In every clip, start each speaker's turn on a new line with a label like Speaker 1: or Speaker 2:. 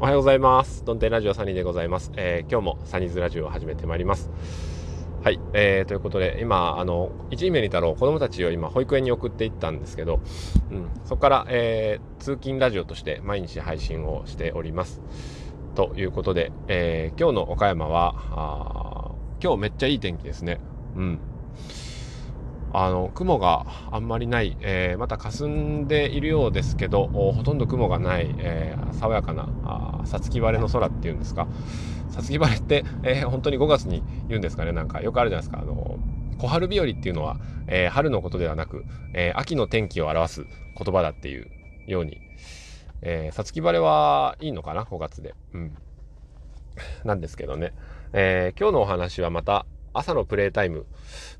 Speaker 1: おはようございます。ドンテンラジオサニーでございます。えー、今日もサニーズラジオを始めてまいります。はい、えー、ということで、今、あの、一位目に太郎、子供たちを今、保育園に送っていったんですけど、うん、そこから、えー、通勤ラジオとして毎日配信をしております。ということで、えー、今日の岡山は、今日めっちゃいい天気ですね。うん。あの雲があんまりない、えー、また霞んでいるようですけどほとんど雲がない、えー、爽やかなさつき晴れの空っていうんですか。さつき晴れって、えー、本当に5月に言うんですかね。なんかよくあるじゃないですか。あの小春日和っていうのは、えー、春のことではなく、えー、秋の天気を表す言葉だっていうようにさつき晴れはいいのかな5月で。うん。なんですけどね、えー、今日のお話はまた朝のプレイタイムっ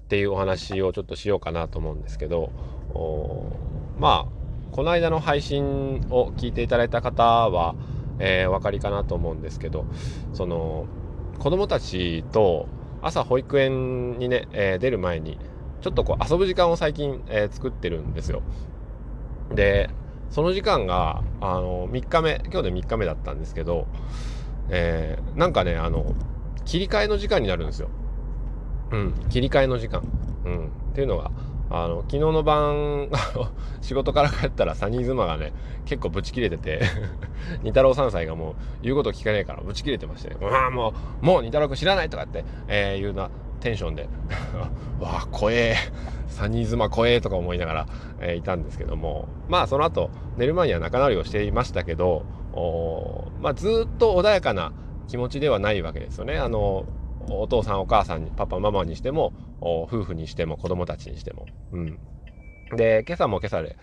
Speaker 1: ていうお話をちょっとしようかなと思うんですけどまあこの間の配信を聞いていただいた方は、えー、お分かりかなと思うんですけどその子供たちと朝保育園にね、えー、出る前にちょっとこう遊ぶ時間を最近、えー、作ってるんですよ。でその時間があの3日目今日で3日目だったんですけど、えー、なんかねあの切り替えの時間になるんですよ。うん、切り替えの時間、うん、っていうのがあの昨日の晩 仕事から帰ったらサニーズマがね結構ブチ切れてて 二太郎3歳がもう言うこと聞かねえからブチ切れてましてね「あもうもう二太郎君知らない」とかって、えー、いうなテンションで「わあ怖え。サニーズマ怖え」とか思いながら、えー、いたんですけども。まあその後寝る前には仲直りをしていましたけどお、まあ、ずっと穏やかな気持ちではないわけですよね。あのお父さんお母さんにパパママにしても夫婦にしても子供たちにしても。うん。で今朝も今朝で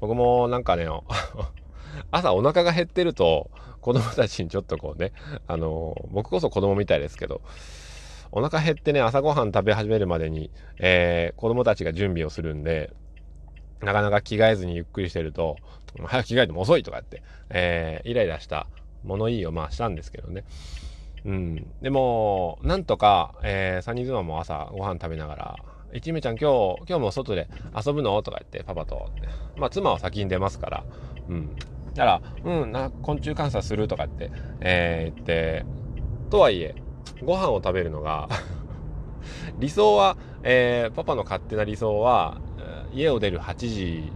Speaker 1: 僕もなんかね 朝お腹が減ってると子供たちにちょっとこうねあの僕こそ子供みたいですけどお腹減ってね朝ごはん食べ始めるまでに、えー、子供たちが準備をするんでなかなか着替えずにゆっくりしてると早く着替えても遅いとかって、えー、イライラした物言いをまあしたんですけどねうん。でも、なんとか、えー、サニーズマも朝ご飯食べながら、一味ちゃん今日、今日も外で遊ぶの？とか言って、パパと。まあ、妻は先に出ますから、うん。だから、うん、な、昆虫観察する？とかって、えー、言って、とはいえ、ご飯を食べるのが 理想は、えー、パパの勝手な理想は、家を出る8時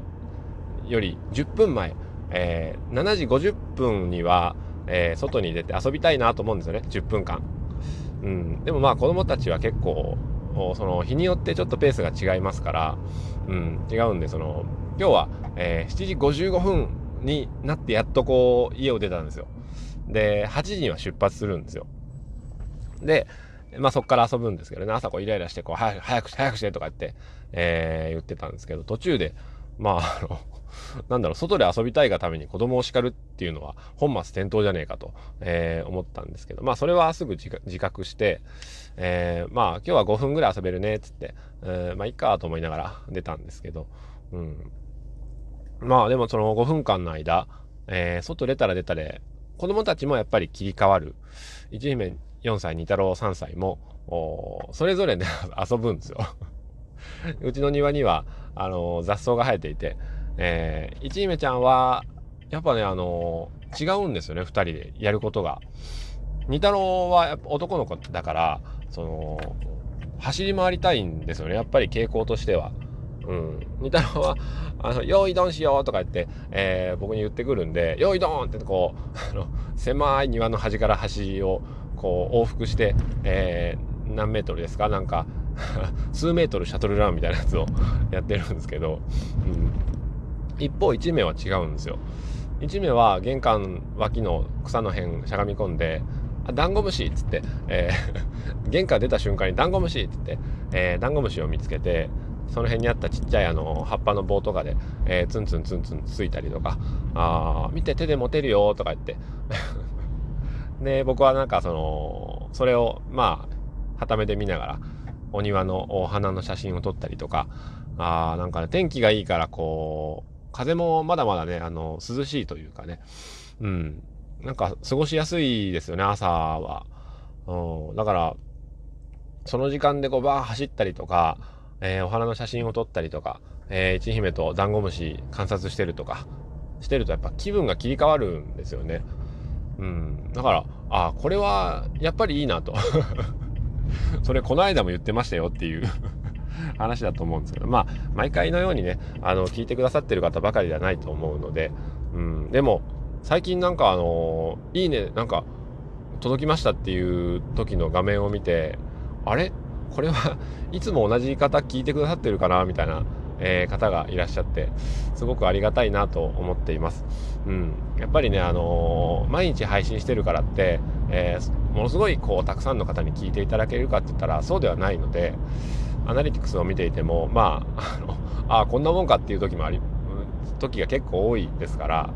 Speaker 1: より10分前、えー、7時50分には、えー、外に出て遊びたいなと思うんですよね。10分間、うん、でもまあ子供たちは結構その日によってちょっとペースが違いますから、うん、違うんでその今日は、えー、7時55分になってやっとこう家を出たんですよ。で8時には出発するんですよ。でまあそこから遊ぶんですけどね。朝こうイライラしてこう早く早く早くしてとか言って、えー、言ってたんですけど途中でまああの なんだろう、外で遊びたいがために子供を叱るっていうのは本末転倒じゃねえかと、えー、思ったんですけど、まあそれはすぐ自覚して、えー、まあ今日は5分ぐらい遊べるねっつって、えー、まあいいかと思いながら出たんですけど、うん。まあでもその5分間の間、えー、外出たら出たで、子供たちもやっぱり切り替わる。一姫4歳、二太郎3歳も、それぞれね遊ぶんですよ うちの庭には、あの雑草が生えていて、えー、一姫ちゃんは、やっぱね、あの、違うんですよね、二人でやることが。二太郎はやっぱ男の子だから、その、走り回りたいんですよね、やっぱり傾向としては。うん。二太郎は、あの、用意ドンしようとか言って、えー、僕に言ってくるんで、用意ドンってこう、あの、狭い庭の端から端を、こう、往復して、えー、何メートルですかなんか 数メートルシャトルランみたいなやつを やってるんですけど、うん。一方1名は違うんですよ1名は玄関脇の草の辺しゃがみ込んで「あダンゴムシ」っつって、えー、玄関出た瞬間に「ダンゴムシ」っつって、えー、ダンゴムシを見つけてその辺にあったちっちゃいあの葉っぱの棒とかで、えー、ツンツンツンツンついたりとか「あ見て手で持てるよ」とか言ってで僕はなんかそのそれをまあはためで見ながらお庭のお花の写真を撮ったりとかあなんかね天気がいいからこう風もまだまだね、あの、涼しいというかね、うん、なんか過ごしやすいですよね、朝は。うん、だから、その時間でこうバー走ったりとか、えー、お花の写真を撮ったりとか、えー、一姫とダンゴムシ観察してるとか、してるとやっぱ気分が切り替わるんですよね。うん、だからあこれはやっぱりいいなと。それこの間も言ってましたよっていう 話だと思うんですけどまあ毎回のようにねあの聞いてくださってる方ばかりではないと思うので、うん、でも最近なんかあのいいねなんか届きましたっていう時の画面を見てあれ？これは いつも同じ方聞いてくださってるかなみたいな、えー、方がいらっしゃってすごくありがたいなと思っています。うん、やっぱりね、あのー、毎日配信してるからって、えー、ものすごいこうたくさんの方に聞いていただけるかって言ったらそうではないのでアナリティクスを見ていてもまああのあこんなもんかっていう時もあり時が結構多いですから、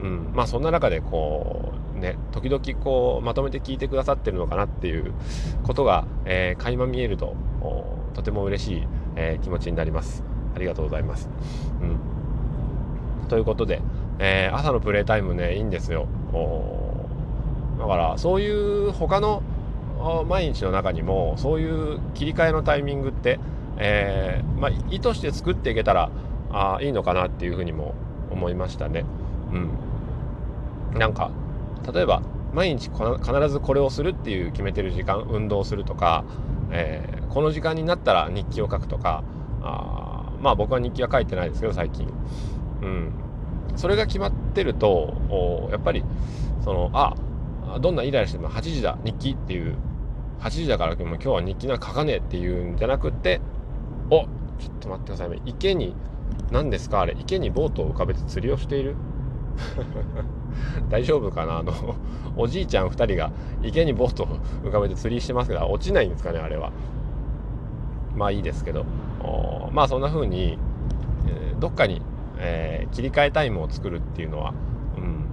Speaker 1: うん、まあそんな中でこうね時々こうまとめて聞いてくださってるのかなっていうことが、えー、垣間見えるととても嬉しい、えー、気持ちになります。ありがとうございます、うん、ということで、えー、朝のプレイタイムねいいんですよ。だからそういう他の毎日の中にもそういう切り替えのタイミングって、えー、まあ、意図して作っていけたらあいいのかなっていうふうにも思いましたね。うん、なんか例えば毎日必ずこれをするっていう決めてる時間運動するとか、えー、この時間になったら日記を書くとかあまあ僕は日記は書いてないですけど最近、うん、それが決まってるとやっぱりそのあどんなイライラしても8時だ日記っていう8時だからも今日は日記なんか書かねえっていうんじゃなくっておちょっと待ってくださいね。池に何ですか？あれ池にボートを浮かべて釣りをしている？大丈夫かな？あのおじいちゃん2人が池にボートを浮かべて釣りしてますけど落ちないんですかねあれは。まあいいですけど。まあそんな風に、えー、どっかに、えー、切り替えタイムを作るっていうのは、うん、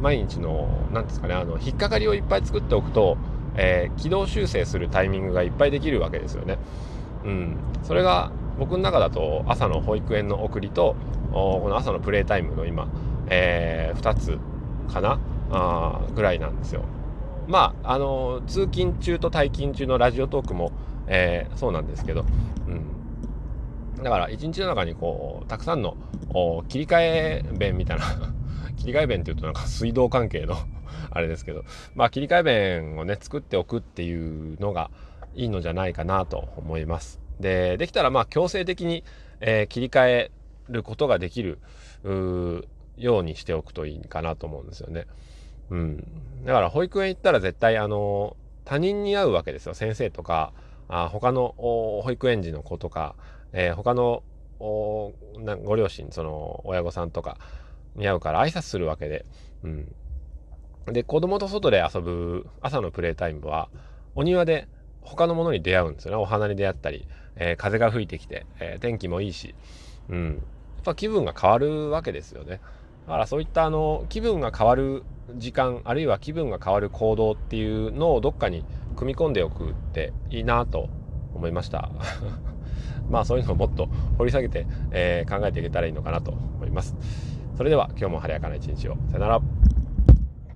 Speaker 1: 毎日の何ですかねあの引っかかりをいっぱい作っておくと、えー、軌道修正するタイミングがいっぱいできるわけですよね。うん、それが僕の中だと朝の保育園の送りとこの朝のプレータイムの今、えー、2つかなあぐらいなんですよ。まあ、あの通勤中と退勤中のラジオトークも、えー、そうなんですけど、うん、だから一日の中にこうたくさんの切り替え弁みたいな切り替え弁っていうとなんか水道関係の あれですけど、まあ切り替え弁をね、作っておくっていうのがいいのじゃないかなと思います。で、できたらまあ強制的に、えー、切り替えることができるようにしておくといいかなと思うんですよね。うん。だから保育園行ったら絶対あの、他人に会うわけですよ。先生とか、あ他の保育園児の子とか、えー、他のご両親、その親御さんとか、似合うから挨拶するわけで、うん。で、子供と外で遊ぶ朝のプレイタイムは、お庭で他のものに出会うんですよね。お花に出会ったり、えー、風が吹いてきて、えー、天気もいいし、うん。やっぱ気分が変わるわけですよね。だからそういったあの、気分が変わる時間、あるいは気分が変わる行動っていうのをどっかに組み込んでおくっていいなと思いました。まあそういうのをもっと掘り下げて、えー、考えていけたらいいのかなと思います。それでは今日も晴れやかな一日を。さよなら。